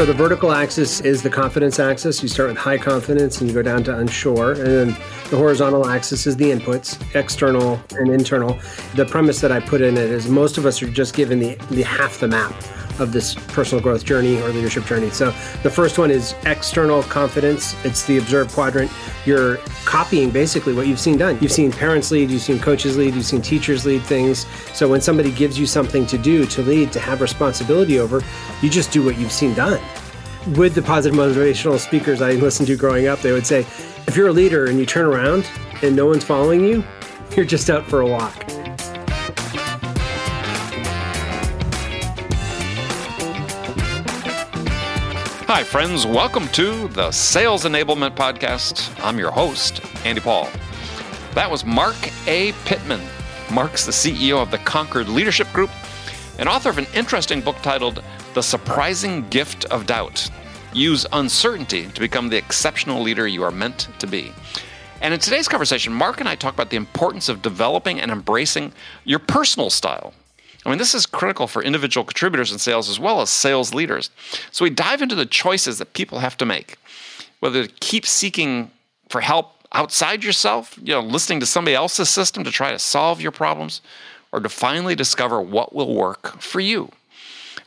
So the vertical axis is the confidence axis. You start with high confidence and you go down to unsure. And then the horizontal axis is the inputs, external and internal. The premise that I put in it is most of us are just given the, the half the map of this personal growth journey or leadership journey. So the first one is external confidence. It's the observed quadrant. You're copying basically what you've seen done. You've seen parents lead, you've seen coaches lead, you've seen teachers lead things. So when somebody gives you something to do, to lead, to have responsibility over, you just do what you've seen done. With the positive motivational speakers I listened to growing up, they would say, if you're a leader and you turn around and no one's following you, you're just out for a walk. Hi, friends. Welcome to the Sales Enablement Podcast. I'm your host, Andy Paul. That was Mark A. Pitman. Mark's the CEO of the Concord Leadership Group and author of an interesting book titled The Surprising Gift of Doubt Use Uncertainty to Become the Exceptional Leader You Are Meant to Be. And in today's conversation, Mark and I talk about the importance of developing and embracing your personal style I mean, this is critical for individual contributors in sales as well as sales leaders. So we dive into the choices that people have to make, whether to keep seeking for help outside yourself, you know, listening to somebody else's system to try to solve your problems, or to finally discover what will work for you.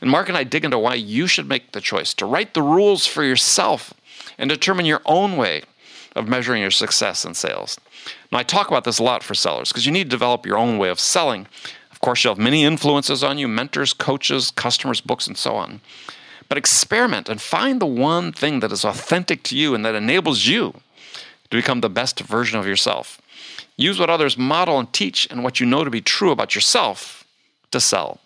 And Mark and I dig into why you should make the choice to write the rules for yourself and determine your own way of measuring your success in sales. Now, I talk about this a lot for sellers because you need to develop your own way of selling course, you'll have many influences on you mentors, coaches, customers, books, and so on. But experiment and find the one thing that is authentic to you and that enables you to become the best version of yourself. Use what others model and teach and what you know to be true about yourself to sell.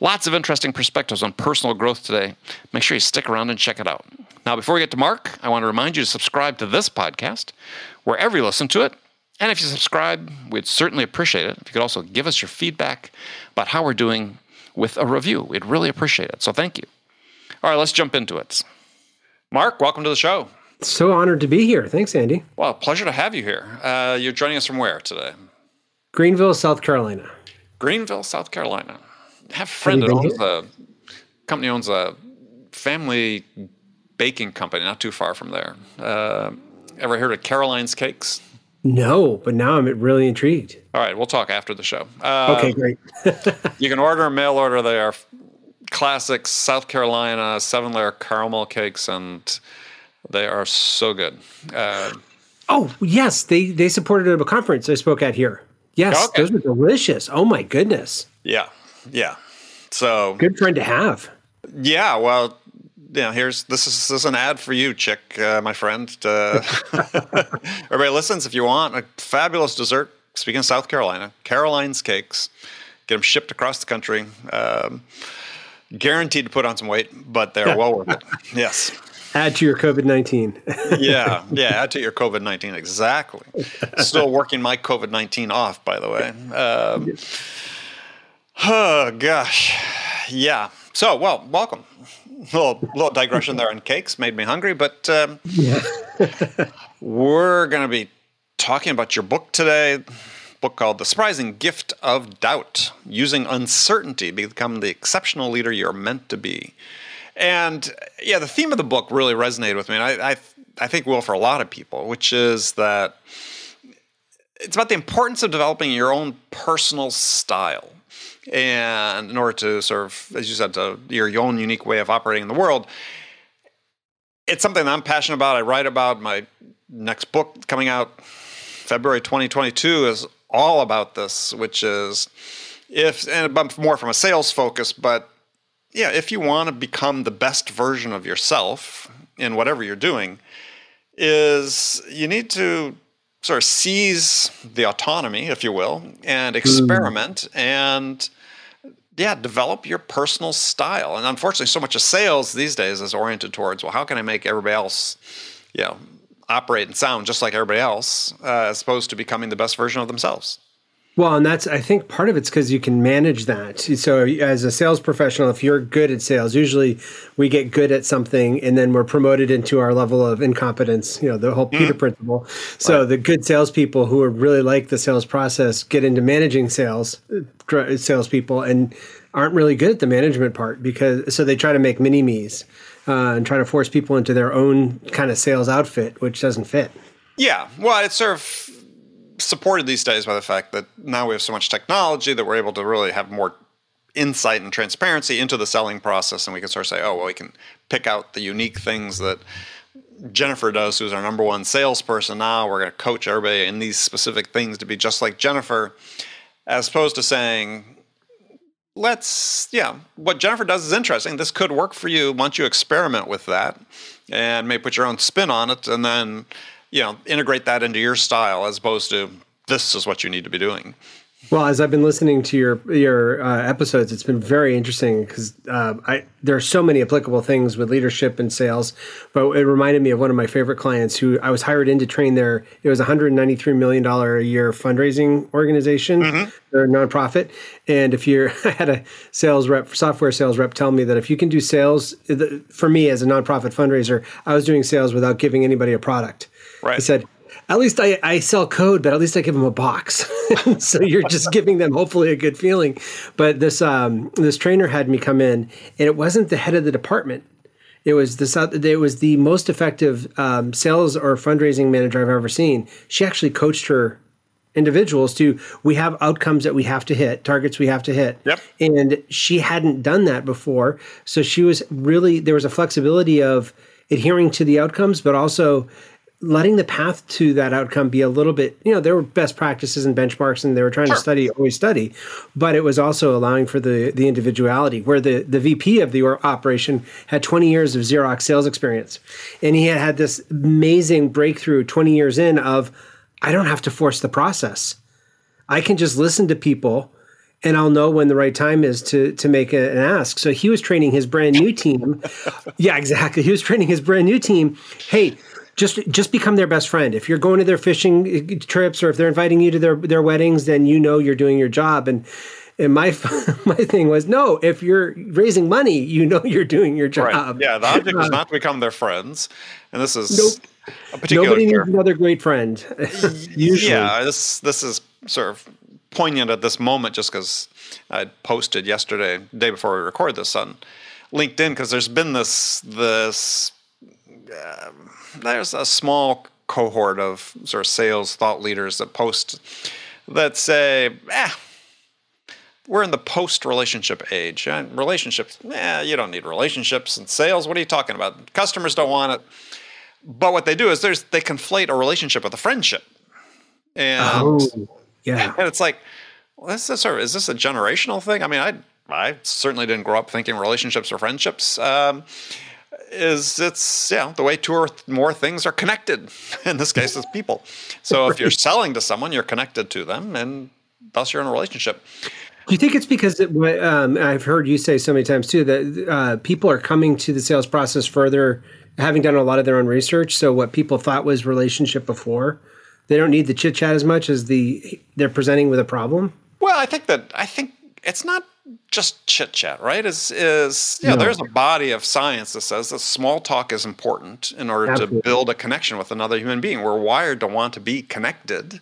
Lots of interesting perspectives on personal growth today. Make sure you stick around and check it out. Now, before we get to Mark, I want to remind you to subscribe to this podcast wherever you listen to it and if you subscribe, we'd certainly appreciate it. If you could also give us your feedback about how we're doing with a review, we'd really appreciate it. So thank you. All right, let's jump into it. Mark, welcome to the show. So honored to be here. Thanks, Andy. Well, pleasure to have you here. Uh, you're joining us from where today? Greenville, South Carolina. Greenville, South Carolina. I have a friend that owns here? a company owns a family baking company not too far from there. Uh, ever heard of Caroline's Cakes? No, but now I'm really intrigued. All right, we'll talk after the show. Uh, okay, great. you can order a mail order. They are classic South Carolina seven layer caramel cakes, and they are so good. Uh, oh yes, they they supported at a conference I spoke at here. Yes, okay. those are delicious. Oh my goodness. Yeah, yeah. So good friend to have. Yeah, well, you know, here's this is, this is an ad for you, chick, uh, my friend. Uh, everybody listens if you want a fabulous dessert. Speaking of South Carolina, Caroline's cakes, get them shipped across the country. Um, guaranteed to put on some weight, but they're well worth it. Yes. Add to your COVID nineteen. yeah, yeah. Add to your COVID nineteen. Exactly. Still working my COVID nineteen off, by the way. Um, oh gosh, yeah. So, well, welcome little little digression there on cakes made me hungry, but um, yeah. we're going to be talking about your book today. Book called "The Surprising Gift of Doubt: Using Uncertainty to Become the Exceptional Leader You're Meant to Be." And yeah, the theme of the book really resonated with me, and I, I, I think will for a lot of people, which is that it's about the importance of developing your own personal style and in order to sort of, as you said, to your own unique way of operating in the world. It's something that I'm passionate about. I write about. My next book coming out February 2022 is all about this, which is if and more from a sales focus, but yeah, if you want to become the best version of yourself in whatever you're doing, is you need to sort of seize the autonomy, if you will, and hmm. experiment mm. and yeah, develop your personal style. And unfortunately, so much of sales these days is oriented towards, well, how can I make everybody else, you know, operate and sound just like everybody else, uh, as opposed to becoming the best version of themselves. Well, and that's I think part of it's because you can manage that. So as a sales professional, if you're good at sales, usually we get good at something and then we're promoted into our level of incompetence. You know, the whole Peter mm. principle. So right. the good salespeople who are really like the sales process get into managing sales salespeople and aren't really good at the management part because so they try to make mini me's uh, and try to force people into their own kind of sales outfit, which doesn't fit. Yeah, well, it's sort of supported these days by the fact that now we have so much technology that we're able to really have more insight and transparency into the selling process, and we can sort of say, oh, well, we can pick out the unique things that Jennifer does, who's our number one salesperson now. We're going to coach everybody in these specific things to be just like Jennifer, as opposed to saying, let's, yeah, what Jennifer does is interesting. This could work for you once you experiment with that and maybe put your own spin on it and then, you know, integrate that into your style as opposed to this is what you need to be doing. Well, as I've been listening to your your uh, episodes, it's been very interesting because uh, I there are so many applicable things with leadership and sales. But it reminded me of one of my favorite clients who I was hired in to train their. It was a hundred ninety three million dollar a year fundraising organization. Mm-hmm. They're a nonprofit, and if you're, I had a sales rep, software sales rep, tell me that if you can do sales for me as a nonprofit fundraiser, I was doing sales without giving anybody a product. Right. I said at least I, I sell code, but at least I give them a box. so you're just giving them hopefully a good feeling. But this um, this trainer had me come in, and it wasn't the head of the department. It was this. It was the most effective um, sales or fundraising manager I've ever seen. She actually coached her individuals to we have outcomes that we have to hit, targets we have to hit. Yep. And she hadn't done that before, so she was really there was a flexibility of adhering to the outcomes, but also letting the path to that outcome be a little bit, you know, there were best practices and benchmarks and they were trying sure. to study, always study, but it was also allowing for the the individuality where the, the VP of the operation had 20 years of Xerox sales experience. And he had had this amazing breakthrough 20 years in of, I don't have to force the process. I can just listen to people and I'll know when the right time is to to make a, an ask. So he was training his brand new team. yeah, exactly. He was training his brand new team. Hey, just just become their best friend. If you're going to their fishing uh, trips or if they're inviting you to their their weddings, then you know you're doing your job. And and my my thing was no. If you're raising money, you know you're doing your job. Right. Yeah, the object is not to become their friends, and this is nope. a particular. Nobody needs another great friend. Usually, yeah. This this is sort of poignant at this moment, just because I posted yesterday, day before we record this on LinkedIn, because there's been this this. There's a small cohort of sort of sales thought leaders that post that say, eh, we're in the post relationship age. And relationships, eh, you don't need relationships and sales. What are you talking about? Customers don't want it. But what they do is there's they conflate a relationship with a friendship. And oh, yeah. And it's like, well, is this, is this a generational thing? I mean, I I certainly didn't grow up thinking relationships are friendships. Um, is it's yeah the way two or more things are connected. In this case, it's people. So if you're selling to someone, you're connected to them, and thus you're in a relationship. Do you think it's because it, um, I've heard you say so many times too that uh, people are coming to the sales process further, having done a lot of their own research. So what people thought was relationship before, they don't need the chit chat as much as the they're presenting with a problem. Well, I think that I think it's not just chit chat, right? Is is yeah? No. There's a body of science that says that small talk is important in order Absolutely. to build a connection with another human being. We're wired to want to be connected,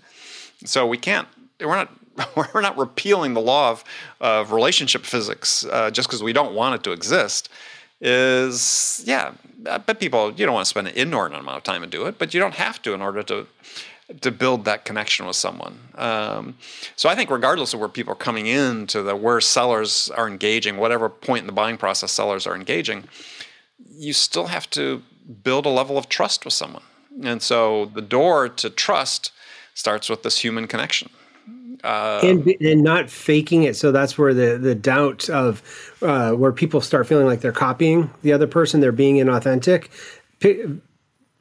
so we can't. We're not. We're not repealing the law of, of relationship physics uh, just because we don't want it to exist. Is yeah, but people you don't want to spend an inordinate amount of time and do it, but you don't have to in order to to build that connection with someone. Um, so I think regardless of where people are coming in to the where sellers are engaging, whatever point in the buying process sellers are engaging, you still have to build a level of trust with someone. And so the door to trust starts with this human connection. Uh, and and not faking it. So that's where the the doubt of uh, where people start feeling like they're copying the other person, they're being inauthentic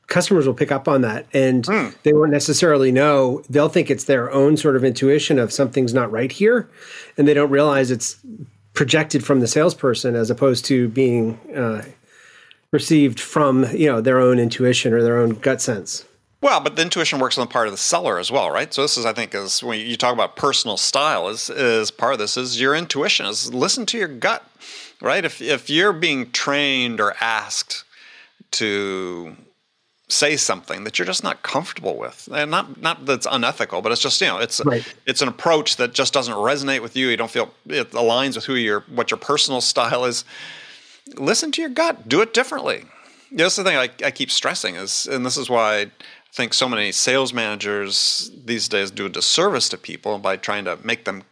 customers will pick up on that and mm. they won't necessarily know they'll think it's their own sort of intuition of something's not right here and they don't realize it's projected from the salesperson as opposed to being uh, received from you know their own intuition or their own gut sense well, but the intuition works on the part of the seller as well, right? So this is, I think, is when you talk about personal style, is is part of this is your intuition, is listen to your gut, right? If if you're being trained or asked to say something that you're just not comfortable with and not not that's unethical but it's just you know it's right. it's an approach that just doesn't resonate with you you don't feel it aligns with who your what your personal style is listen to your gut, do it differently. That's the thing I, I keep stressing is, and this is why I think so many sales managers these days do a disservice to people by trying to make them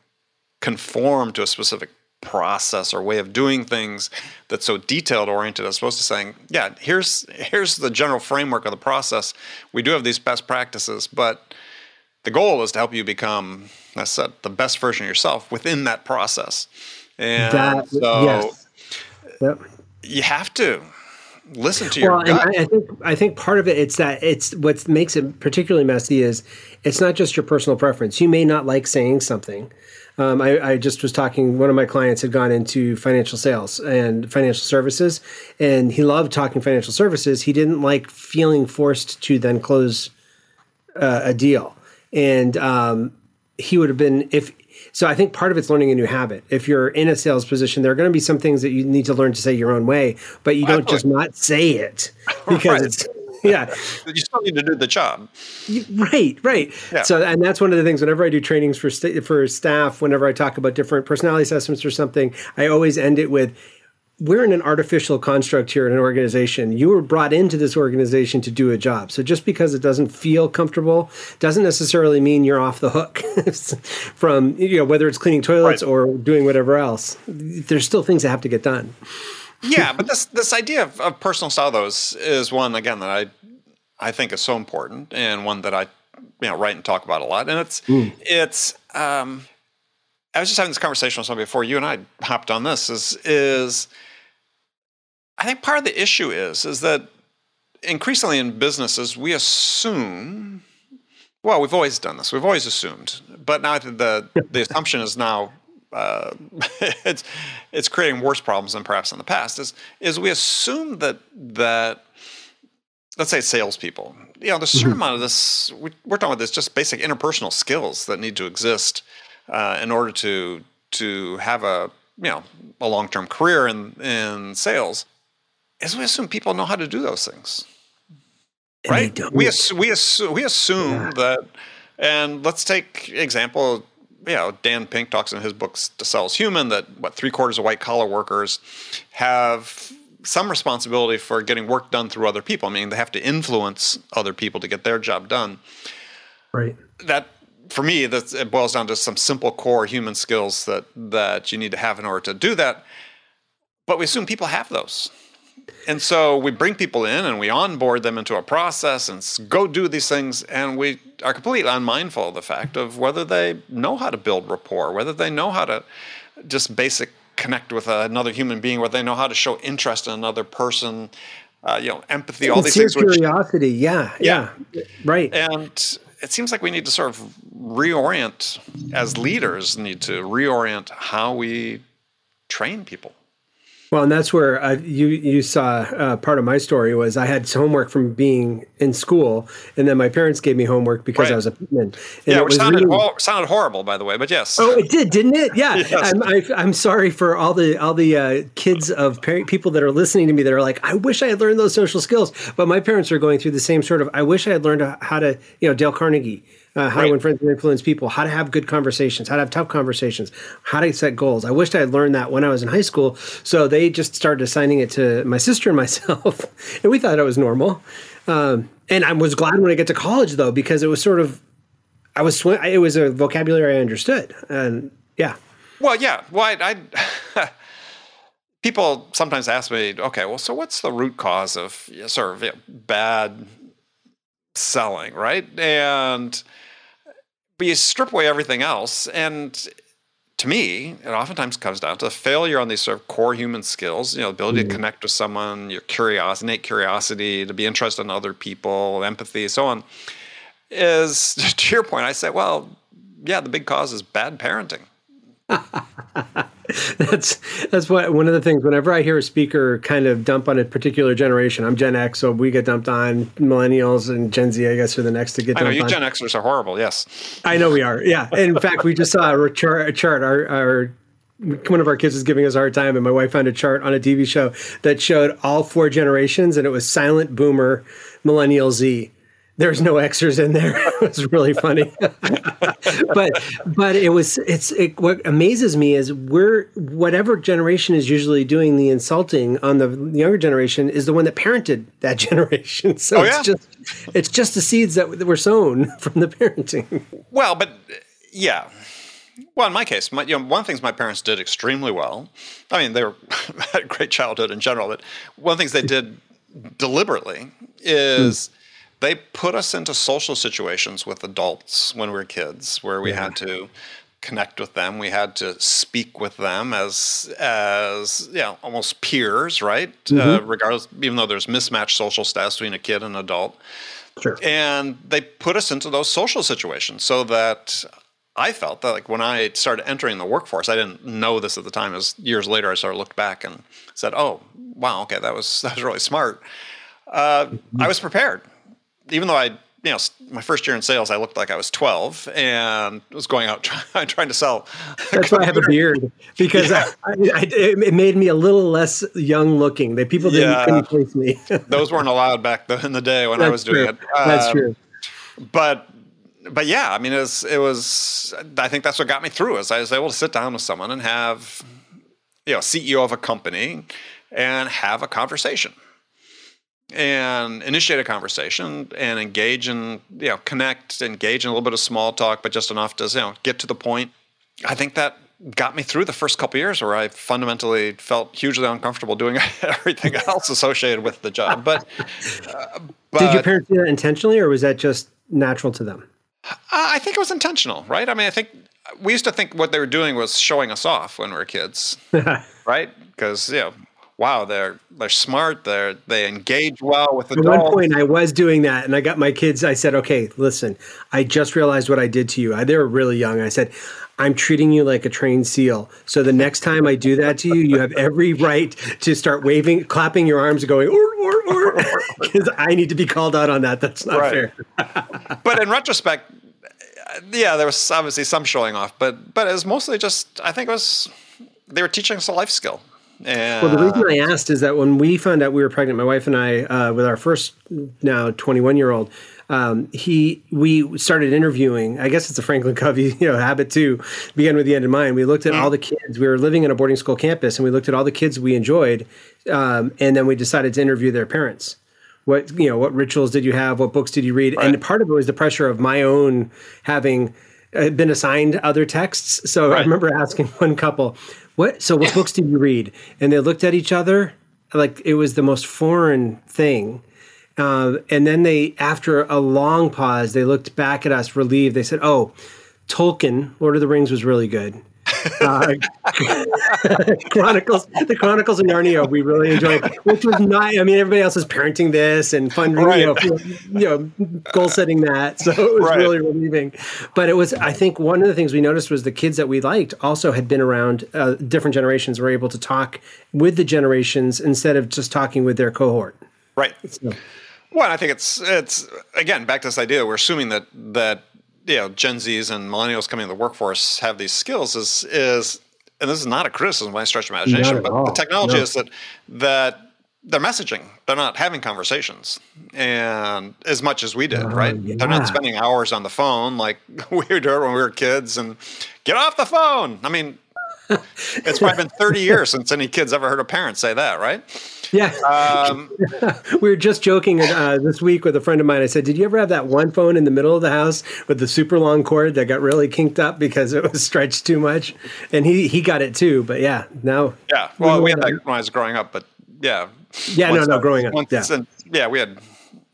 conform to a specific process or way of doing things that's so detailed oriented as opposed to saying yeah here's here's the general framework of the process we do have these best practices but the goal is to help you become I said the best version of yourself within that process and that, so yes. yep. you have to listen to your well, gut. I, I think I think part of it it's that it's what makes it particularly messy is it's not just your personal preference. You may not like saying something. Um, I, I, just was talking. One of my clients had gone into financial sales and financial services, and he loved talking financial services. He didn't like feeling forced to then close uh, a deal, and um, he would have been if. So I think part of it's learning a new habit. If you're in a sales position, there are going to be some things that you need to learn to say your own way, but you don't just not say it because right. it's yeah. you still need to do the job. Right, right. Yeah. So, and that's one of the things. Whenever I do trainings for st- for staff, whenever I talk about different personality assessments or something, I always end it with, "We're in an artificial construct here in an organization. You were brought into this organization to do a job. So just because it doesn't feel comfortable doesn't necessarily mean you're off the hook from you know whether it's cleaning toilets right. or doing whatever else. There's still things that have to get done." Yeah, but this this idea of, of personal style though is, is one again that I I think is so important and one that I you know write and talk about a lot. And it's mm. it's um, I was just having this conversation with somebody before you and I hopped on this is is I think part of the issue is is that increasingly in businesses we assume well we've always done this we've always assumed but now the the assumption is now uh, it's it's creating worse problems than perhaps in the past. Is is we assume that that let's say salespeople, you know, there's a certain mm-hmm. amount of this. We, are talking about this just basic interpersonal skills that need to exist uh, in order to to have a you know a long term career in in sales. Is we assume people know how to do those things, right? We assume, we assume we assume yeah. that. And let's take example you know, Dan Pink talks in his books To Sell is Human that what three quarters of white collar workers have some responsibility for getting work done through other people. I mean, they have to influence other people to get their job done. Right. That for me, that it boils down to some simple core human skills that that you need to have in order to do that. But we assume people have those. And so we bring people in and we onboard them into a process and go do these things. And we are completely unmindful of the fact of whether they know how to build rapport, whether they know how to just basic connect with another human being, whether they know how to show interest in another person, uh, you know, empathy, all these things. Curiosity, which, yeah, yeah, yeah, right. And it seems like we need to sort of reorient, as leaders, need to reorient how we train people. Well, and that's where I, you you saw uh, part of my story was I had homework from being in school, and then my parents gave me homework because right. I was a Pitman. yeah, which sounded, really, sounded horrible, by the way, but yes. Oh, it did, didn't it? Yeah. yes. I'm, I, am sorry for all the all the uh, kids of parent, people that are listening to me that are like, I wish I had learned those social skills, but my parents are going through the same sort of. I wish I had learned how to, you know, Dale Carnegie uh, how right. to influence and influence people, how to have good conversations, how to have tough conversations, how to set goals. I wished I had learned that when I was in high school. So they just started assigning it to my sister and myself, and we thought it was normal. Um, and I was glad when I get to college though, because it was sort of, I was sw- it was a vocabulary I understood, and yeah. Well, yeah. Well, I, I people sometimes ask me, okay, well, so what's the root cause of sort of you know, bad selling, right? And but you strip away everything else, and to me, it oftentimes comes down to failure on these sort of core human skills, you know, ability mm-hmm. to connect with someone, your curiosity, innate curiosity, to be interested in other people, empathy, so on. Is to your point, I say, well, yeah, the big cause is bad parenting. that's that's what one of the things whenever I hear a speaker kind of dump on a particular generation, I'm Gen X, so we get dumped on millennials and Gen Z, I guess, are the next to get dumped on. I know you on. Gen Xers are horrible, yes. I know we are, yeah. in fact, we just saw a chart, a chart our, our one of our kids was giving us a hard time, and my wife found a chart on a TV show that showed all four generations, and it was silent boomer, millennial Z there's no extras in there. it was really funny. but but it was it's it, what amazes me is we're whatever generation is usually doing the insulting on the younger generation is the one that parented that generation. So oh, yeah? it's just it's just the seeds that, that were sown from the parenting. Well, but yeah. Well, in my case, my, you know, one of the things my parents did extremely well. I mean, they were had a great childhood in general, but one of the things they did deliberately is. Mm they put us into social situations with adults when we were kids where we yeah. had to connect with them we had to speak with them as as yeah almost peers right uh, mm-hmm. uh, regardless even though there's mismatched social status between a kid and an adult sure. and they put us into those social situations so that I felt that like when I started entering the workforce, I didn't know this at the time. As years later, I sort of looked back and said, "Oh, wow, okay, that was that was really smart." Uh, mm-hmm. I was prepared even though I, you know, my first year in sales, I looked like I was 12 and was going out try, trying to sell. That's why I have a beard because yeah. I, I, it made me a little less young looking. That people didn't yeah. place me. Those weren't allowed back in the day when That's I was doing true. it. That's um, true. But but yeah, I mean, it was, it was. I think that's what got me through. Is I was able to sit down with someone and have, you know, CEO of a company and have a conversation and initiate a conversation and engage and you know connect, engage in a little bit of small talk, but just enough to you know get to the point. I think that got me through the first couple years where I fundamentally felt hugely uncomfortable doing everything else associated with the job. But, uh, but, did your parents do that intentionally, or was that just natural to them? I think it was intentional, right? I mean, I think we used to think what they were doing was showing us off when we were kids, right? Because you know wow, they're they're smart. They they engage well with the. At one point, I was doing that, and I got my kids. I said, "Okay, listen, I just realized what I did to you. I, they were really young. I said." I'm treating you like a trained seal. So the next time I do that to you, you have every right to start waving, clapping your arms, and going or or or, because I need to be called out on that. That's not right. fair. but in retrospect, uh, yeah, there was obviously some showing off, but but it was mostly just I think it was they were teaching us a life skill. And, well, the reason I asked is that when we found out we were pregnant, my wife and I, uh, with our first now 21 year old, um, he we started interviewing. I guess it's a Franklin Covey you know habit too. Began with the end in mind. We looked at all the kids. We were living in a boarding school campus, and we looked at all the kids we enjoyed, um, and then we decided to interview their parents. What you know? What rituals did you have? What books did you read? Right. And part of it was the pressure of my own having uh, been assigned other texts. So right. I remember asking one couple, what? So what books did you read? And they looked at each other like it was the most foreign thing. Uh, and then they, after a long pause, they looked back at us relieved. They said, "Oh, Tolkien, Lord of the Rings was really good." Uh, Chronicles, the Chronicles of Narnia, we really enjoyed, which was not. I mean, everybody else was parenting this and fun, right. you, know, you know, goal setting that. So it was right. really relieving. But it was, I think, one of the things we noticed was the kids that we liked also had been around uh, different generations, were able to talk with the generations instead of just talking with their cohort. Right. So. Well, I think it's it's again back to this idea. We're assuming that that you know Gen Zs and millennials coming into the workforce have these skills is is and this is not a criticism by stretch of imagination, but all. the technology no. is that that they're messaging. They're not having conversations, and as much as we did, right? Yeah. They're not spending hours on the phone like we were doing when we were kids. And get off the phone. I mean, it's probably been 30 years since any kids ever heard a parent say that, right? Yeah. Um, we were just joking uh, this week with a friend of mine. I said, Did you ever have that one phone in the middle of the house with the super long cord that got really kinked up because it was stretched too much? And he, he got it too. But yeah, now. Yeah. Well, we, we had that when I was growing up, but yeah. Yeah, no, no, growing up. Once, yeah. And, yeah, we had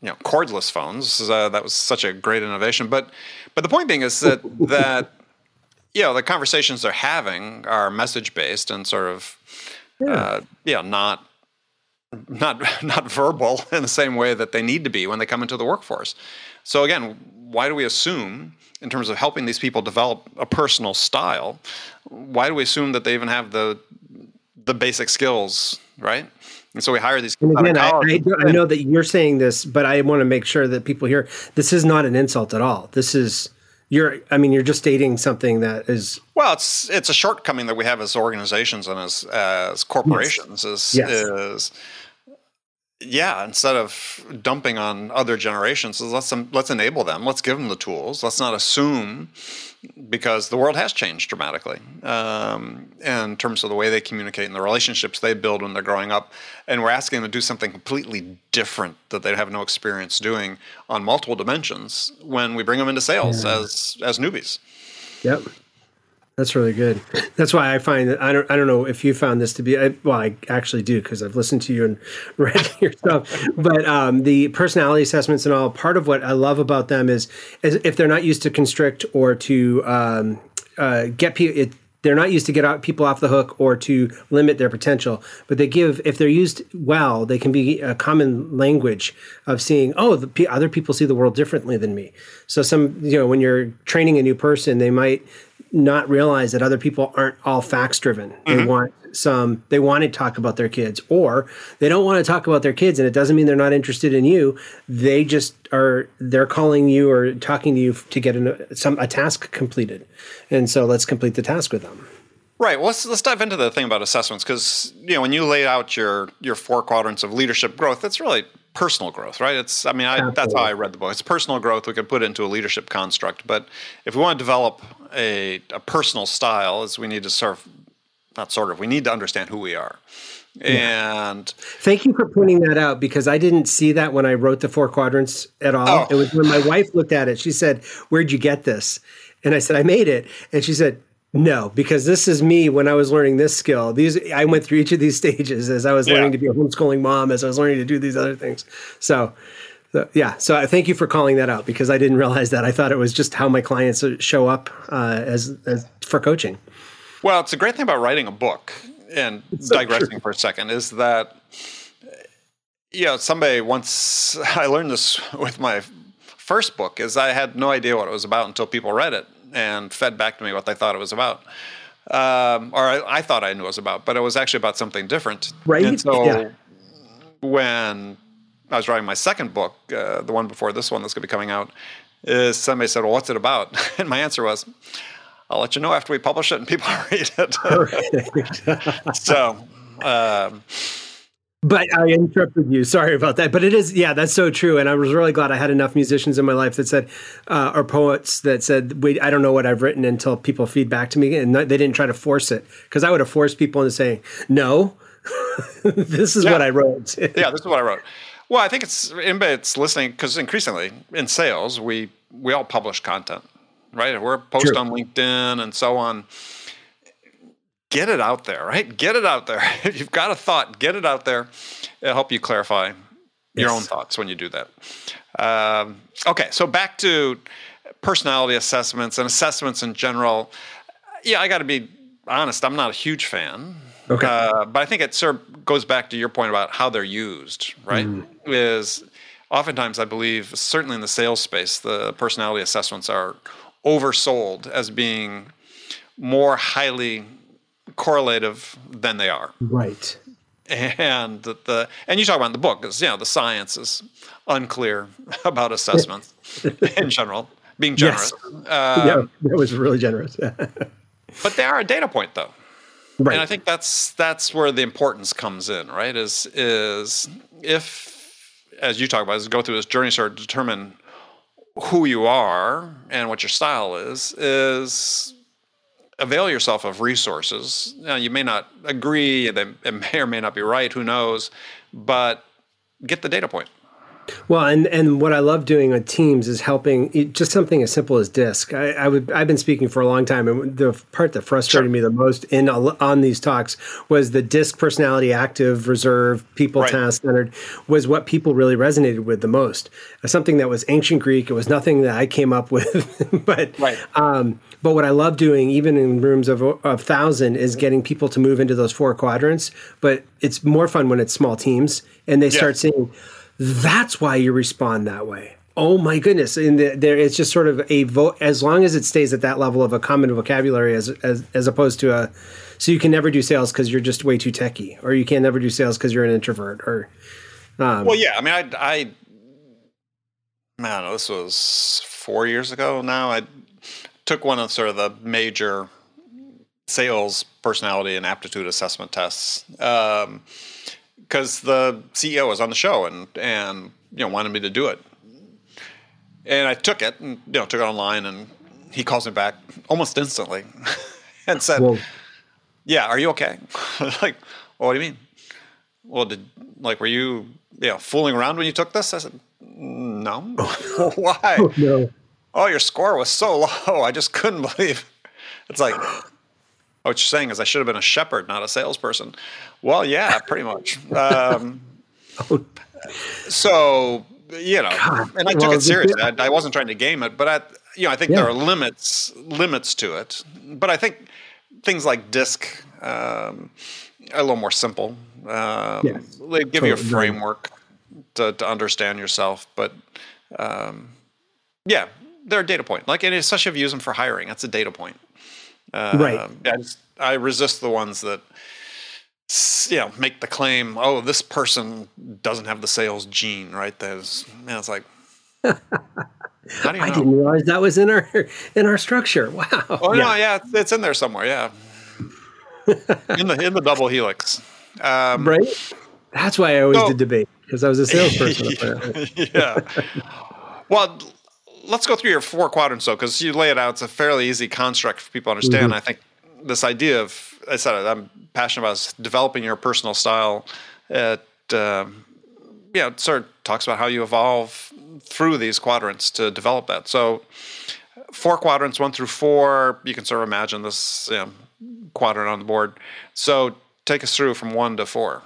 you know cordless phones. Uh, that was such a great innovation. But but the point being is that that you know the conversations they're having are message based and sort of yeah. uh, you know not not not verbal in the same way that they need to be when they come into the workforce. So again, why do we assume in terms of helping these people develop a personal style, why do we assume that they even have the the basic skills, right? And so we hire these. And again, I, I, I, know that you're saying this, but I want to make sure that people hear this is not an insult at all. This is you're. I mean, you're just stating something that is. Well, it's it's a shortcoming that we have as organizations and as as corporations. Yes. Is yes. is yeah, instead of dumping on other generations, let's let's enable them. Let's give them the tools. Let's not assume because the world has changed dramatically um, in terms of the way they communicate and the relationships they build when they're growing up. And we're asking them to do something completely different that they have no experience doing on multiple dimensions when we bring them into sales yeah. as as newbies. Yep. That's really good. That's why I find that I don't I don't know if you found this to be I, well I actually do because I've listened to you and read your stuff. But um, the personality assessments and all part of what I love about them is, is if they're not used to constrict or to um, uh, get people. They're not used to get out people off the hook or to limit their potential, but they give if they're used well, they can be a common language of seeing. Oh, the other people see the world differently than me. So some, you know, when you're training a new person, they might not realize that other people aren't all facts driven. Mm-hmm. They want some they want to talk about their kids or they don't want to talk about their kids and it doesn't mean they're not interested in you. They just are they're calling you or talking to you to get an, some a task completed. And so let's complete the task with them. Right. Well, let's let's dive into the thing about assessments because you know when you lay out your your four quadrants of leadership growth, that's really personal growth, right? It's I mean I, that's how I read the book. It's personal growth. We could put it into a leadership construct, but if we want to develop a, a personal style, is we need to sort of not sort of we need to understand who we are. Yeah. And thank you for pointing that out because I didn't see that when I wrote the four quadrants at all. Oh. It was when my wife looked at it. She said, "Where'd you get this?" And I said, "I made it." And she said, no, because this is me when I was learning this skill. These I went through each of these stages as I was yeah. learning to be a homeschooling mom, as I was learning to do these other things. So, so yeah, so I thank you for calling that out because I didn't realize that. I thought it was just how my clients show up uh, as, as for coaching. Well, it's a great thing about writing a book and so digressing true. for a second is that you know somebody once I learned this with my first book is I had no idea what it was about until people read it and fed back to me what they thought it was about. Um, or I, I, thought I knew it was about, but it was actually about something different. Right. And so yeah. when I was writing my second book, uh, the one before this one that's going to be coming out, is somebody said, "Well, what's it about?" And my answer was, "I'll let you know after we publish it and people read it." so. Um, but I interrupted you. Sorry about that. But it is, yeah, that's so true. And I was really glad I had enough musicians in my life that said, uh, or poets that said, "Wait, I don't know what I've written until people feed back to me," and they didn't try to force it because I would have forced people into saying, "No, this is yeah. what I wrote." yeah, this is what I wrote. Well, I think it's that's listening because increasingly in sales, we we all publish content, right? We're post True. on LinkedIn and so on get it out there, right? Get it out there. if you've got a thought, get it out there. It'll help you clarify yes. your own thoughts when you do that. Um, okay, so back to personality assessments and assessments in general. Yeah, I got to be honest. I'm not a huge fan. Okay. Uh, but I think it sort of goes back to your point about how they're used, right? Mm. Is oftentimes I believe, certainly in the sales space, the personality assessments are oversold as being more highly correlative than they are. Right. And the, the and you talk about in the book is you know the science is unclear about assessments in general. Being generous. Yes. Um, yeah, that was really generous. but they are a data point though. Right. And I think that's that's where the importance comes in, right? Is is if as you talk about, is go through this journey, sort of determine who you are and what your style is, is avail yourself of resources. Now, you may not agree, they may or may not be right, who knows, but get the data point. Well, and and what I love doing on teams is helping just something as simple as DISC. I, I would I've been speaking for a long time, and the part that frustrated sure. me the most in on these talks was the DISC personality, active, reserve, people right. task centered, was what people really resonated with the most. Something that was ancient Greek. It was nothing that I came up with, but right. um, but what I love doing, even in rooms of of thousand, is getting people to move into those four quadrants. But it's more fun when it's small teams and they yeah. start seeing that's why you respond that way. Oh my goodness! And the, there, it's just sort of a vote. As long as it stays at that level of a common vocabulary, as as, as opposed to a, so you can never do sales because you're just way too techy, or you can never do sales because you're an introvert, or. Um, well, yeah. I mean, I, I, man, this was four years ago now. I took one of sort of the major sales personality and aptitude assessment tests. Um, because the CEO was on the show and and you know wanted me to do it, and I took it and you know took it online and he calls me back almost instantly and said, Whoa. "Yeah, are you okay?" like, well, what do you mean? Well, did like were you you know fooling around when you took this? I said, "No." Why? Oh, no. Oh, your score was so low. I just couldn't believe. It's like, oh, what you're saying is I should have been a shepherd, not a salesperson. Well, yeah, pretty much. Um, oh. So you know, God. and I took well, it seriously. I, I, wasn't trying to game it, but I, you know, I think yeah. there are limits limits to it. But I think things like DISC um, are a little more simple. Um, yes. They give totally. you a framework to, to understand yourself, but um, yeah, they're a data point. Like, and especially if you use them for hiring, that's a data point. Uh, right. I, just, I resist the ones that you know make the claim oh this person doesn't have the sales gene right there's and it's like How do you I know? didn't realize that was in our in our structure. Wow. Oh yeah. no, yeah, it's in there somewhere. Yeah, in the in the double helix. Um, right. That's why I always so, did debate because I was a salesperson. yeah. well, let's go through your four quadrants though, because you lay it out. It's a fairly easy construct for people to understand. Mm-hmm. I think this idea of I said I'm passionate about is developing your personal style. It uh, yeah, it sort of talks about how you evolve through these quadrants to develop that. So, four quadrants, one through four, you can sort of imagine this you know, quadrant on the board. So, take us through from one to four.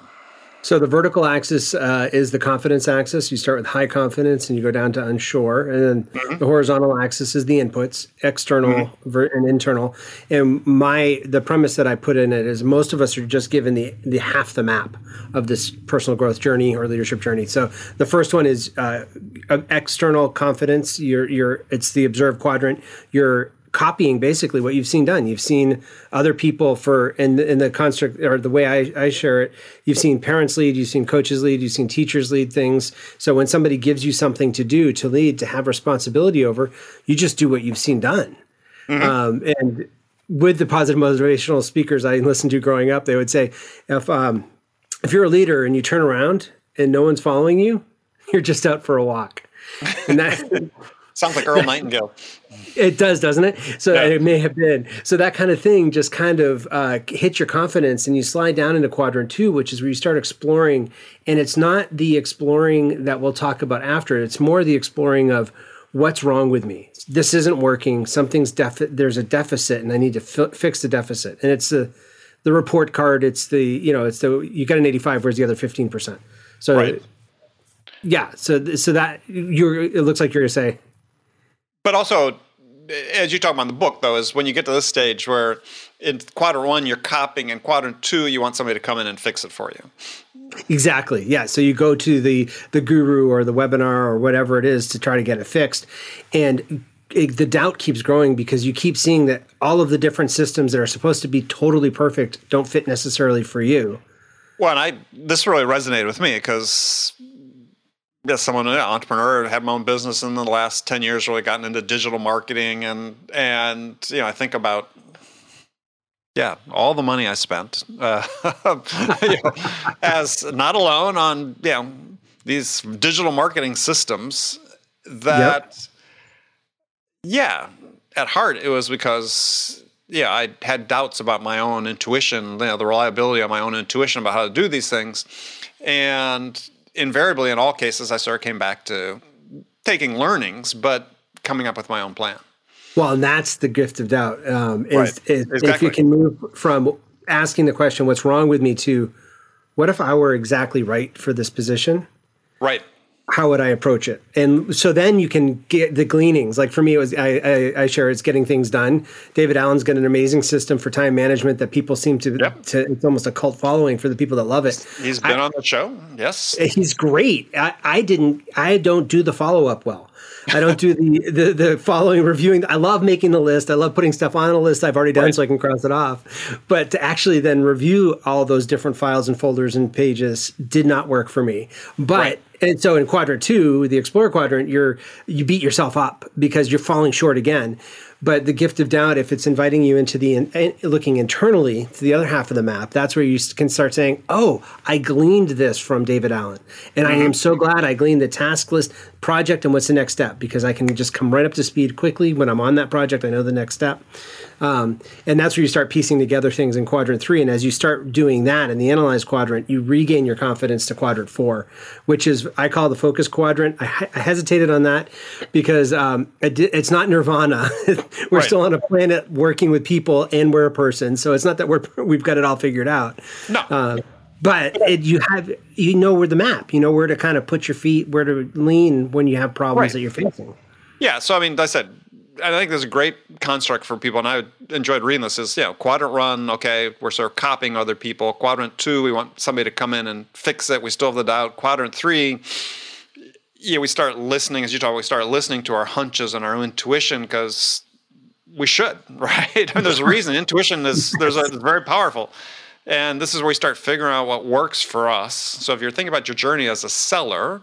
So the vertical axis uh, is the confidence axis. You start with high confidence and you go down to unsure, and then mm-hmm. the horizontal axis is the inputs, external mm-hmm. ver- and internal. And my the premise that I put in it is most of us are just given the the half the map of this personal growth journey or leadership journey. So the first one is uh, external confidence. You're you're it's the observed quadrant. You're copying basically what you've seen done. You've seen other people for in the, in the construct or the way I, I share it. You've seen parents lead, you've seen coaches lead, you've seen teachers lead things. So when somebody gives you something to do, to lead, to have responsibility over, you just do what you've seen done. Mm-hmm. Um, and with the positive motivational speakers I listened to growing up, they would say, if um, if you're a leader and you turn around and no one's following you, you're just out for a walk. And that sounds like Earl Nightingale. It does, doesn't it? So yeah. it may have been. So that kind of thing just kind of uh, hits your confidence, and you slide down into quadrant two, which is where you start exploring. And it's not the exploring that we'll talk about after. It's more the exploring of what's wrong with me. This isn't working. Something's defi- There's a deficit, and I need to fi- fix the deficit. And it's the the report card. It's the you know it's the you got an 85. Where's the other 15 percent? So. Right. Yeah, so so that you're. It looks like you're going to say, but also as you talk about in the book, though, is when you get to this stage where in quadrant one you're copying, and quadrant two you want somebody to come in and fix it for you. Exactly. Yeah. So you go to the the guru or the webinar or whatever it is to try to get it fixed, and it, the doubt keeps growing because you keep seeing that all of the different systems that are supposed to be totally perfect don't fit necessarily for you. Well, and I this really resonated with me because yeah, someone, an entrepreneur, had my own business in the last ten years. Really gotten into digital marketing, and and you know, I think about yeah, all the money I spent uh, you know, as not alone on you know these digital marketing systems that yep. yeah, at heart it was because yeah, I had doubts about my own intuition, you know, the reliability of my own intuition about how to do these things, and invariably, in all cases, I sort of came back to taking learnings, but coming up with my own plan. Well, and that's the gift of doubt. Um, is, right. is exactly. If you can move from asking the question, "What's wrong with me?" to "What if I were exactly right for this position?" Right how would I approach it? And so then you can get the gleanings. Like for me, it was I, I, I, share it's getting things done. David Allen's got an amazing system for time management that people seem to, yep. to it's almost a cult following for the people that love it. He's been I, on the show. Yes, he's great. I, I didn't. I don't do the follow up well. I don't do the, the the following reviewing. I love making the list. I love putting stuff on a list I've already done right. so I can cross it off. But to actually then review all those different files and folders and pages did not work for me. But right. And so in quadrant two, the Explorer quadrant, you're you beat yourself up because you're falling short again. But the gift of doubt, if it's inviting you into the in, looking internally to the other half of the map, that's where you can start saying, "Oh, I gleaned this from David Allen, and mm-hmm. I am so glad I gleaned the task list project and what's the next step because I can just come right up to speed quickly when I'm on that project. I know the next step." Um, and that's where you start piecing together things in quadrant three. And as you start doing that in the analyze quadrant, you regain your confidence to quadrant four, which is I call the focus quadrant. I, I hesitated on that because um, it, it's not nirvana. we're right. still on a planet working with people, and we're a person. So it's not that we're we've got it all figured out. No. Uh, but it, you have you know where the map you know where to kind of put your feet where to lean when you have problems right. that you're facing yeah so i mean i said I think there's a great construct for people, and I enjoyed reading this. Is you know, quadrant one, okay, we're sort of copying other people. Quadrant two, we want somebody to come in and fix it. We still have the doubt. Quadrant three, yeah, we start listening, as you talk. We start listening to our hunches and our intuition because we should, right? and there's a reason. Intuition is there's a, it's very powerful, and this is where we start figuring out what works for us. So if you're thinking about your journey as a seller,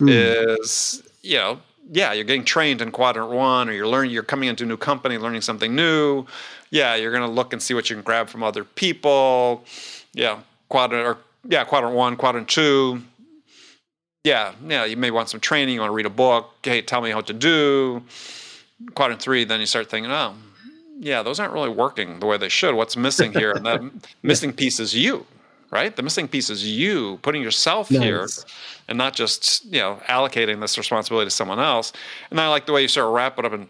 mm. is you know yeah, you're getting trained in quadrant one, or you're learning, you're coming into a new company, learning something new. Yeah, you're going to look and see what you can grab from other people. Yeah, quadrant or yeah, quadrant one, quadrant two. Yeah, yeah, you may want some training. You want to read a book. Hey, tell me what to do. Quadrant three, then you start thinking, oh, yeah, those aren't really working the way they should. What's missing here? And that missing piece is you, right? The missing piece is you putting yourself nice. here and not just you know allocating this responsibility to someone else. And I like the way you sort of wrap it up in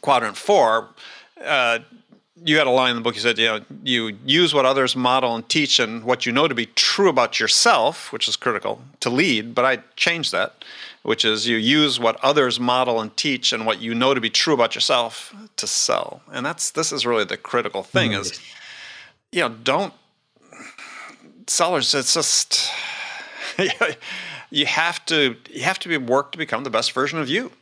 quadrant four. Uh, you had a line in the book. You said, you know, you use what others model and teach, and what you know to be true about yourself, which is critical to lead. But I changed that, which is you use what others model and teach, and what you know to be true about yourself to sell. And that's this is really the critical thing. Mm-hmm. Is you know, don't sellers. It's just you have to you have to be work to become the best version of you.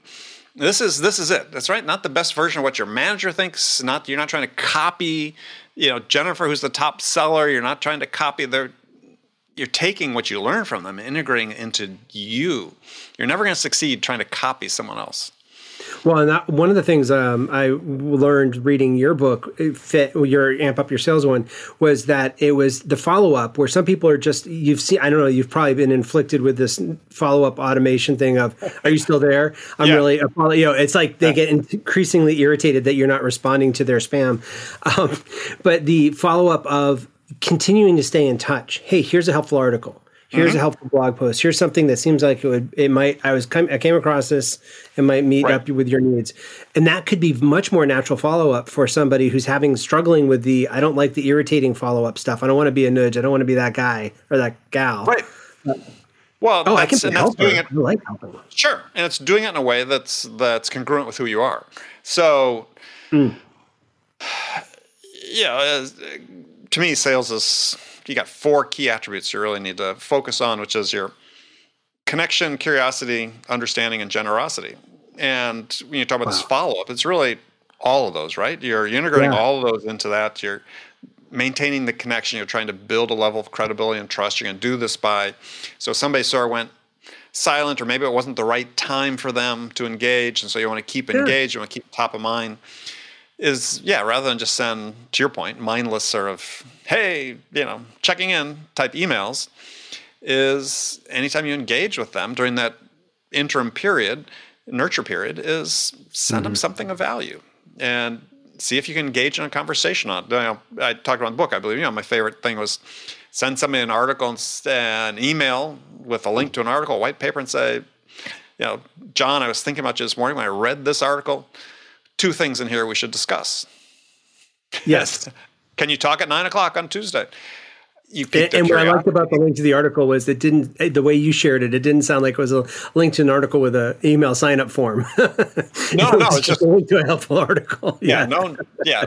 This is this is it. That's right. Not the best version of what your manager thinks. Not you're not trying to copy, you know, Jennifer, who's the top seller. You're not trying to copy their. You're taking what you learn from them, integrating it into you. You're never going to succeed trying to copy someone else. Well, and that, one of the things um, I learned reading your book, fit your amp up your sales one, was that it was the follow up where some people are just you've seen. I don't know. You've probably been inflicted with this follow up automation thing of, "Are you still there? I'm yeah. really." You know, it's like they get increasingly irritated that you're not responding to their spam. Um, but the follow up of continuing to stay in touch. Hey, here's a helpful article. Here's mm-hmm. a helpful blog post. Here's something that seems like it would it might i was i came across this. It might meet right. up with your needs. And that could be much more natural follow-up for somebody who's having struggling with the i don't like the irritating follow-up stuff. I don't want to be a nudge. I don't want to be that guy or that gal. Right. Well oh i can and that's doing it I like helping. Sure and it's doing it in a way that's that's congruent with who you are. So mm. yeah to me sales is you got four key attributes you really need to focus on, which is your connection, curiosity, understanding, and generosity. And when you talk about wow. this follow up, it's really all of those, right? You're, integrating yeah. all of those into that. You're maintaining the connection. You're trying to build a level of credibility and trust. You're going to do this by, so somebody sort of went silent, or maybe it wasn't the right time for them to engage, and so you want to keep engaged. You want to keep top of mind is yeah, rather than just send to your point, mindless sort of hey, you know, checking in type emails, is anytime you engage with them during that interim period, nurture period, is send mm-hmm. them something of value and see if you can engage in a conversation on. You know, I talked about the book, I believe. You know, my favorite thing was send somebody an article and an email with a link to an article, a white paper, and say, you know, John, I was thinking about you this morning when I read this article two things in here we should discuss. Yes. Can you talk at nine o'clock on Tuesday? You and, and what I liked about the link to the article was it didn't the way you shared it. It didn't sound like it was a link to an article with an email sign up form. no, no, it's just a link to a helpful article. Yeah, yeah, no, yeah,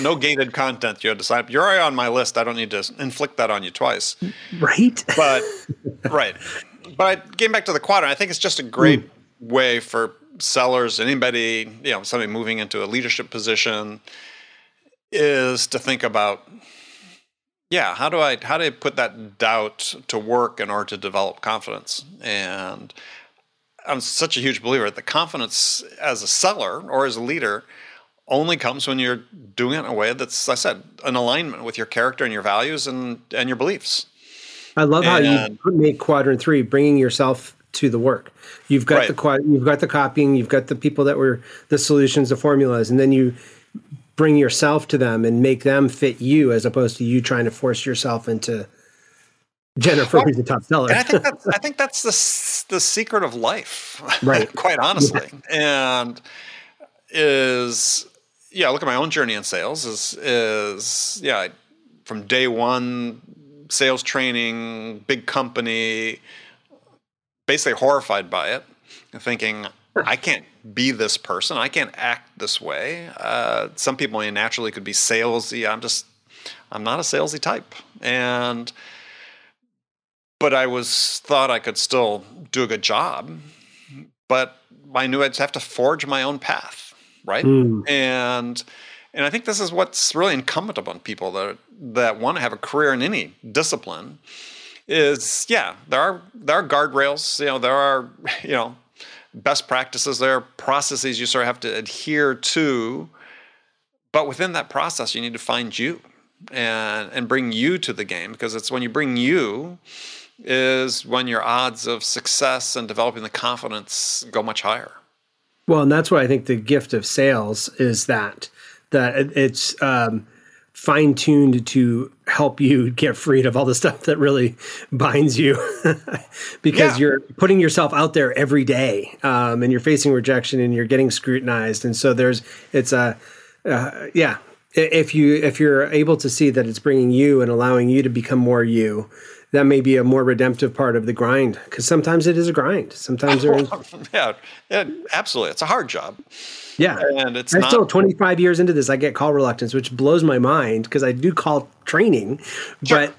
no gated content. You had to sign up. You're already on my list. I don't need to inflict that on you twice. Right. But right. But I, getting back to the quadrant, I think it's just a great mm. Way for sellers, anybody, you know, somebody moving into a leadership position, is to think about, yeah, how do I how do I put that doubt to work in order to develop confidence? And I'm such a huge believer that the confidence as a seller or as a leader only comes when you're doing it in a way that's, I said, an alignment with your character and your values and and your beliefs. I love and, how you make quadrant three, bringing yourself to the work. You've got right. the you've got the copying, you've got the people that were the solutions, the formulas, and then you bring yourself to them and make them fit you, as opposed to you trying to force yourself into Jennifer, well, who's the top seller. I think that's, I think that's the the secret of life, right? quite honestly, yeah. and is yeah. Look at my own journey in sales. Is is yeah. From day one, sales training, big company, basically horrified by it, thinking I can't be this person. I can't act this way. Uh, some people naturally could be salesy. I'm just I'm not a salesy type, and but I was thought I could still do a good job. But I knew I'd have to forge my own path, right? Mm. And and I think this is what's really incumbent upon people that that want to have a career in any discipline. Is yeah, there are there are guardrails. You know, there are you know best practices. There are processes you sort of have to adhere to. But within that process, you need to find you and and bring you to the game because it's when you bring you is when your odds of success and developing the confidence go much higher. Well, and that's why I think the gift of sales is that that it's um, fine tuned to help you get freed of all the stuff that really binds you, because yeah. you're putting yourself out there every day, um, and you're facing rejection and you're getting scrutinized, and so there's it's a uh, yeah. If you if you're able to see that it's bringing you and allowing you to become more you, that may be a more redemptive part of the grind because sometimes it is a grind. Sometimes there is. yeah, yeah, absolutely. It's a hard job. Yeah, and it's I'm not, still 25 years into this. I get call reluctance, which blows my mind because I do call training, sure. but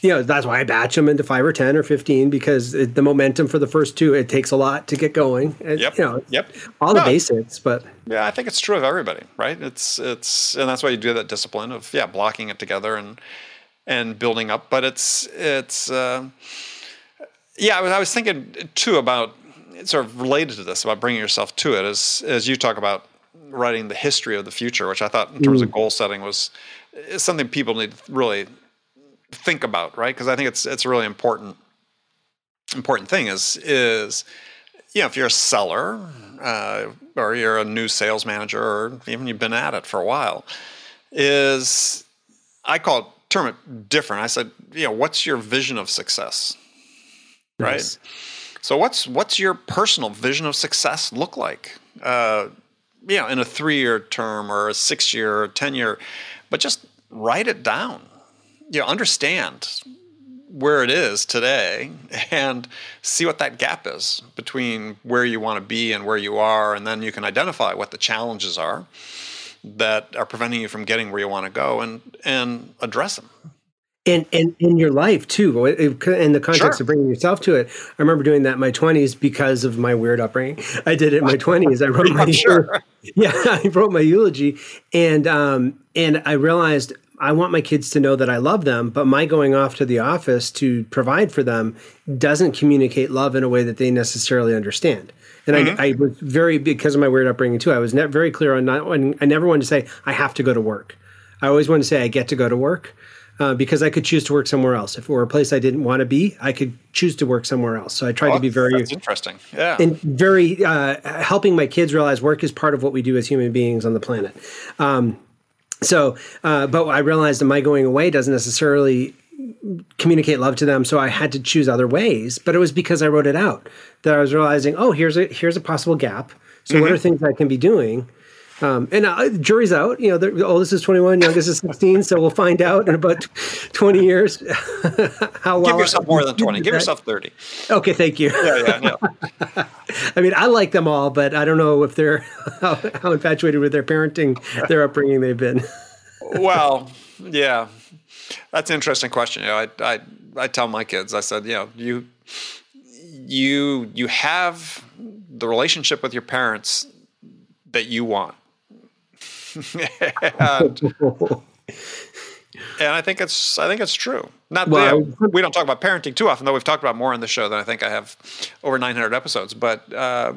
you know that's why I batch them into five or 10 or 15 because it, the momentum for the first two it takes a lot to get going. Yep. You know, yep. All no, the basics, but yeah, I think it's true of everybody, right? It's it's and that's why you do that discipline of yeah blocking it together and and building up. But it's it's uh, yeah. I was, I was thinking too about sort of related to this about bringing yourself to it as as you talk about writing the history of the future, which I thought in terms mm. of goal setting was something people need to really think about, right? Because I think it's it's a really important important thing is is you know if you're a seller uh, or you're a new sales manager or even you've been at it for a while is I call it term it different. I said, you know, what's your vision of success? Right. So what's what's your personal vision of success look like? Uh, you know, in a three-year term or a six-year or ten-year, but just write it down. You know, understand where it is today and see what that gap is between where you want to be and where you are, and then you can identify what the challenges are that are preventing you from getting where you want to go and and address them and and in your life too in the context sure. of bringing yourself to it. I remember doing that in my 20s because of my weird upbringing. I did it in my 20s i wrote my sure. yeah i wrote my eulogy. And um and i realized I want my kids to know that I love them, but my going off to the office to provide for them doesn't communicate love in a way that they necessarily understand. And mm-hmm. I, I, was very because of my weird upbringing too. I was ne- very clear on not. I never wanted to say I have to go to work. I always wanted to say I get to go to work. Uh, because I could choose to work somewhere else. If it were a place I didn't want to be, I could choose to work somewhere else. So I tried oh, to be very interesting, yeah, and very uh, helping my kids realize work is part of what we do as human beings on the planet. Um, so, uh, but I realized that my going away doesn't necessarily communicate love to them so i had to choose other ways but it was because i wrote it out that i was realizing oh here's a here's a possible gap so mm-hmm. what are things i can be doing um, and uh, jury's out. You know the oldest is 21 youngest is 16 so we'll find out in about 20 years how well give yourself more than 20 give yourself 30 okay thank you. Yeah yeah yeah. I mean i like them all but i don't know if they're how, how infatuated with their parenting their upbringing they've been. Well yeah. That's an interesting question. You know, I, I, I tell my kids, I said, you know, you, you, you have the relationship with your parents that you want. And, and I think it's I think it's true. Not well, yeah, we don't talk about parenting too often, though. We've talked about more on the show than I think I have over 900 episodes. But uh,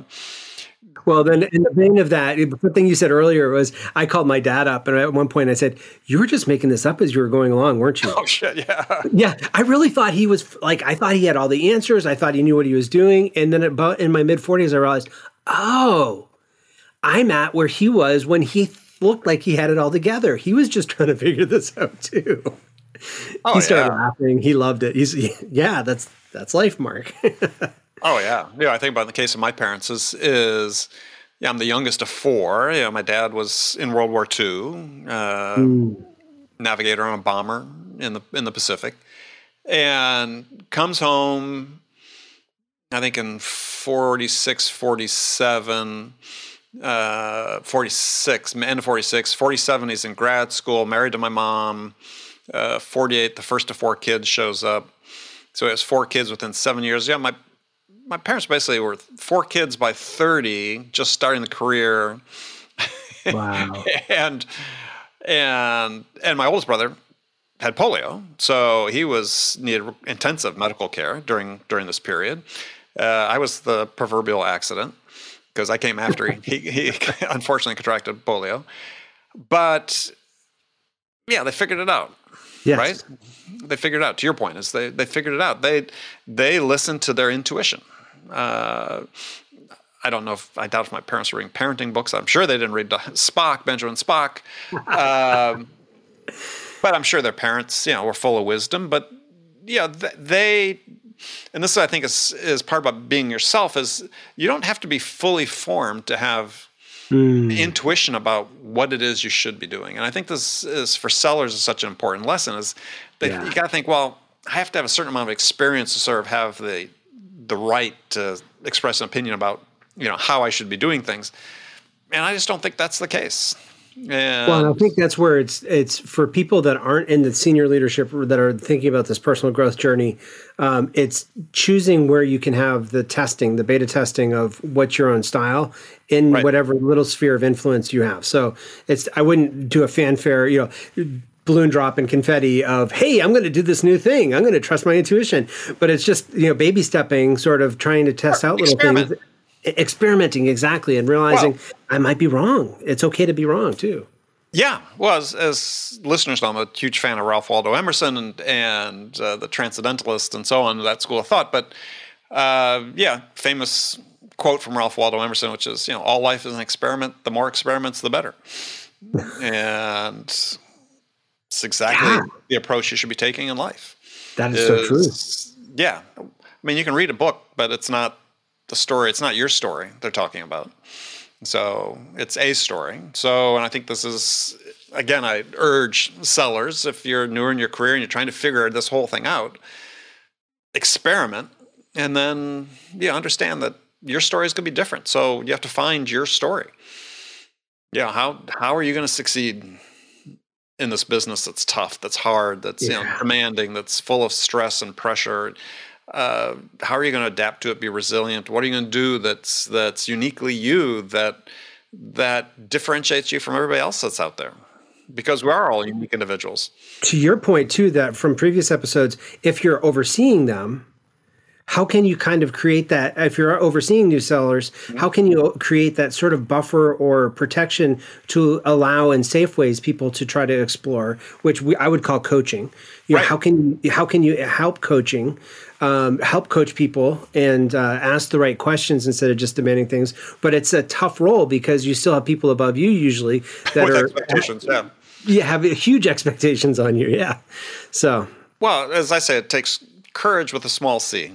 well, then in the vein of that, the thing you said earlier was I called my dad up, and at one point I said, "You were just making this up as you were going along, weren't you?" Oh shit, yeah, yeah. I really thought he was like I thought he had all the answers. I thought he knew what he was doing, and then about in my mid 40s, I realized, oh, I'm at where he was when he looked like he had it all together. He was just trying to figure this out too. Oh, he started yeah. laughing. He loved it. He's yeah, that's that's life, Marc. oh yeah, yeah. I think about the case of my parents is is yeah, I'm the youngest of four. Yeah, my dad was in World War II, uh, mm. navigator on a bomber in the in the Pacific, and comes home. I think in 46, 47 uh, 46, end of 46. 47, he's in grad school, married to my mom. Uh, 48, the first of four kids shows up. So he has four kids within seven years. Yeah, my my parents basically were four kids by 30, just starting the career. Wow. and and and my oldest brother had polio, so he was needed intensive medical care during during this period. Uh, I was the proverbial accident because I came after he, he, he unfortunately contracted polio. But yeah, they figured it out. Yes. Right? They figured it out. To your point, is they they figured it out. They they listened to their intuition. Uh, I don't know if I doubt if my parents were reading parenting books. I'm sure they didn't read Spock, Benjamin Spock. Um, but I'm sure their parents, you know, were full of wisdom. But yeah, they and this I think is is part about being yourself is you don't have to be fully formed to have mm. intuition about what it is you should be doing. And I think this is for sellers is such an important lesson is that yeah. you got to think, well, I have to have a certain amount of experience to sort of have the the right to express an opinion about you know how I should be doing things. And I just don't think that's the case. And well, I think that's where it's it's for people that aren't in the senior leadership that are thinking about this personal growth journey. Um, it's choosing where you can have the testing, the beta testing of what's your own style in right. whatever little sphere of influence you have. So it's I wouldn't do a fanfare, you know balloon drop and confetti of hey i'm going to do this new thing i'm going to trust my intuition but it's just you know baby stepping sort of trying to test out little things experimenting exactly and realizing well, I might be wrong. It's okay to be wrong too. Yeah, well, as, as, listeners know, I'm a huge fan of Ralph Waldo Emerson and and uh, the Transcendentalist and so on, that school of thought. But uh, yeah, famous quote from Ralph Waldo Emerson, which is, you know, all life is an experiment. The more experiments, the better. and it's exactly yeah. the approach you should be taking in life. That is, is so true. Yeah, I mean, you can read a book, but it's not the story. It's not your story they're talking about. So it's a story. So, and I think this is, again, I urge sellers, if you're newer in your career and you're trying to figure this whole thing out, experiment and then yeah, understand that your story is going to be different. So you have to find your story. Yeah, how how are you going to succeed in this business that's tough, that's hard, that's yeah. you know demanding, that's full of stress and pressure? Uh, how are you going to adapt to it? Be resilient. What are you going to do that's that's uniquely you that that differentiates you from everybody else that's out there? Because we are all unique individuals. To your point too, that from previous episodes, if you're overseeing them, how can you kind of create that if you're overseeing new sellers mm-hmm. how can you create that sort of buffer or protection to allow in safe ways people to try to explore which we, i would call coaching you know, right. how can how can you help coaching um, help coach people and uh, ask the right questions instead of just demanding things. But it's a tough role because you still have people above you usually that With are expectations. Yeah, you have huge expectations on you. Yeah, so well, as I say, it takes courage with a small c,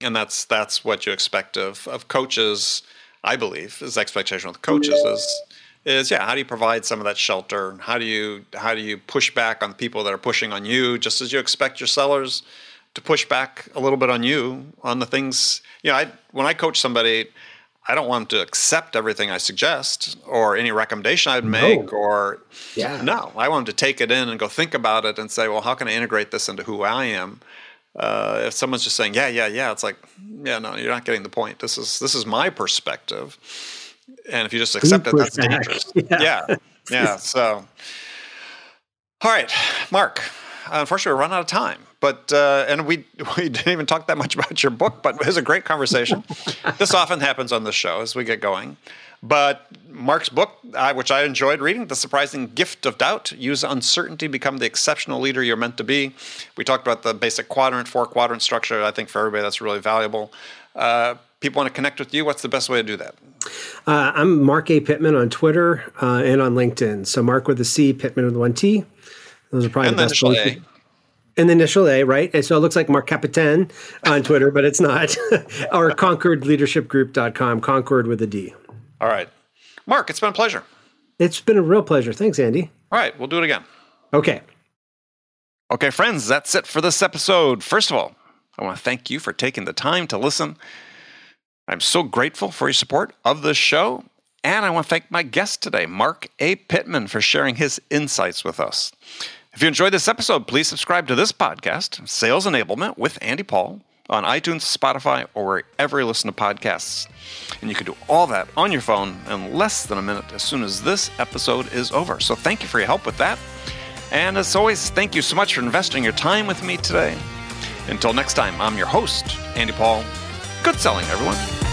and that's that's what you expect of of coaches. I believe is expectation with coaches is is yeah how do you provide some of that shelter how do you how do you push back on people that are pushing on you just as you expect your sellers to push back a little bit on you on the things you know I when I coach somebody I don't want them to accept everything I suggest or any recommendation I'd make no. or yeah. no I want them to take it in and go think about it and say well how can I integrate this into who I am uh, if someone's just saying yeah yeah yeah it's like yeah no you're not getting the point this is this is my perspective and if you just accept it that's dangerous yeah. yeah yeah so All right, Marc. Unfortunately, we're running out of time, but uh, and we we didn't even talk that much about your book, but it was a great conversation. this often happens on the show as we get going. But Marc's book, uh, which I enjoyed reading, The Surprising Gift of Doubt Use Uncertainty, Become the Exceptional Leader You're Meant to Be. We talked about the basic quadrant, four quadrant structure. I think for everybody that's really valuable. Uh, people want to connect with you. What's the best way to do that? Uh, I'm Marc A. Pitman on Twitter uh, and on LinkedIn. So Marc with a C, Pitman with one T. Those are probably and the the best ones. A. And the initial A, right? And so it looks like Mark Capitan on Twitter, but it's not. or concordleadershipgroup.com, Concord with a D. All right. Marc, it's been a pleasure. It's been a real pleasure. Thanks, Andy. All right, we'll do it again. Okay. Okay, friends, that's it for this episode. First of all, I want to thank you for taking the time to listen. I'm so grateful for your support of this show. And I want to thank my guest today, Marc A. Pitman, for sharing his insights with us. If you enjoyed this episode, please subscribe to this podcast, Sales Enablement with Andy Paul, on iTunes, Spotify, or wherever you listen to podcasts. And you can do all that on your phone in less than a minute as soon as this episode is over. So thank you for your help with that. And as always, thank you so much for investing your time with me today. Until next time, I'm your host, Andy Paul. Good selling, everyone.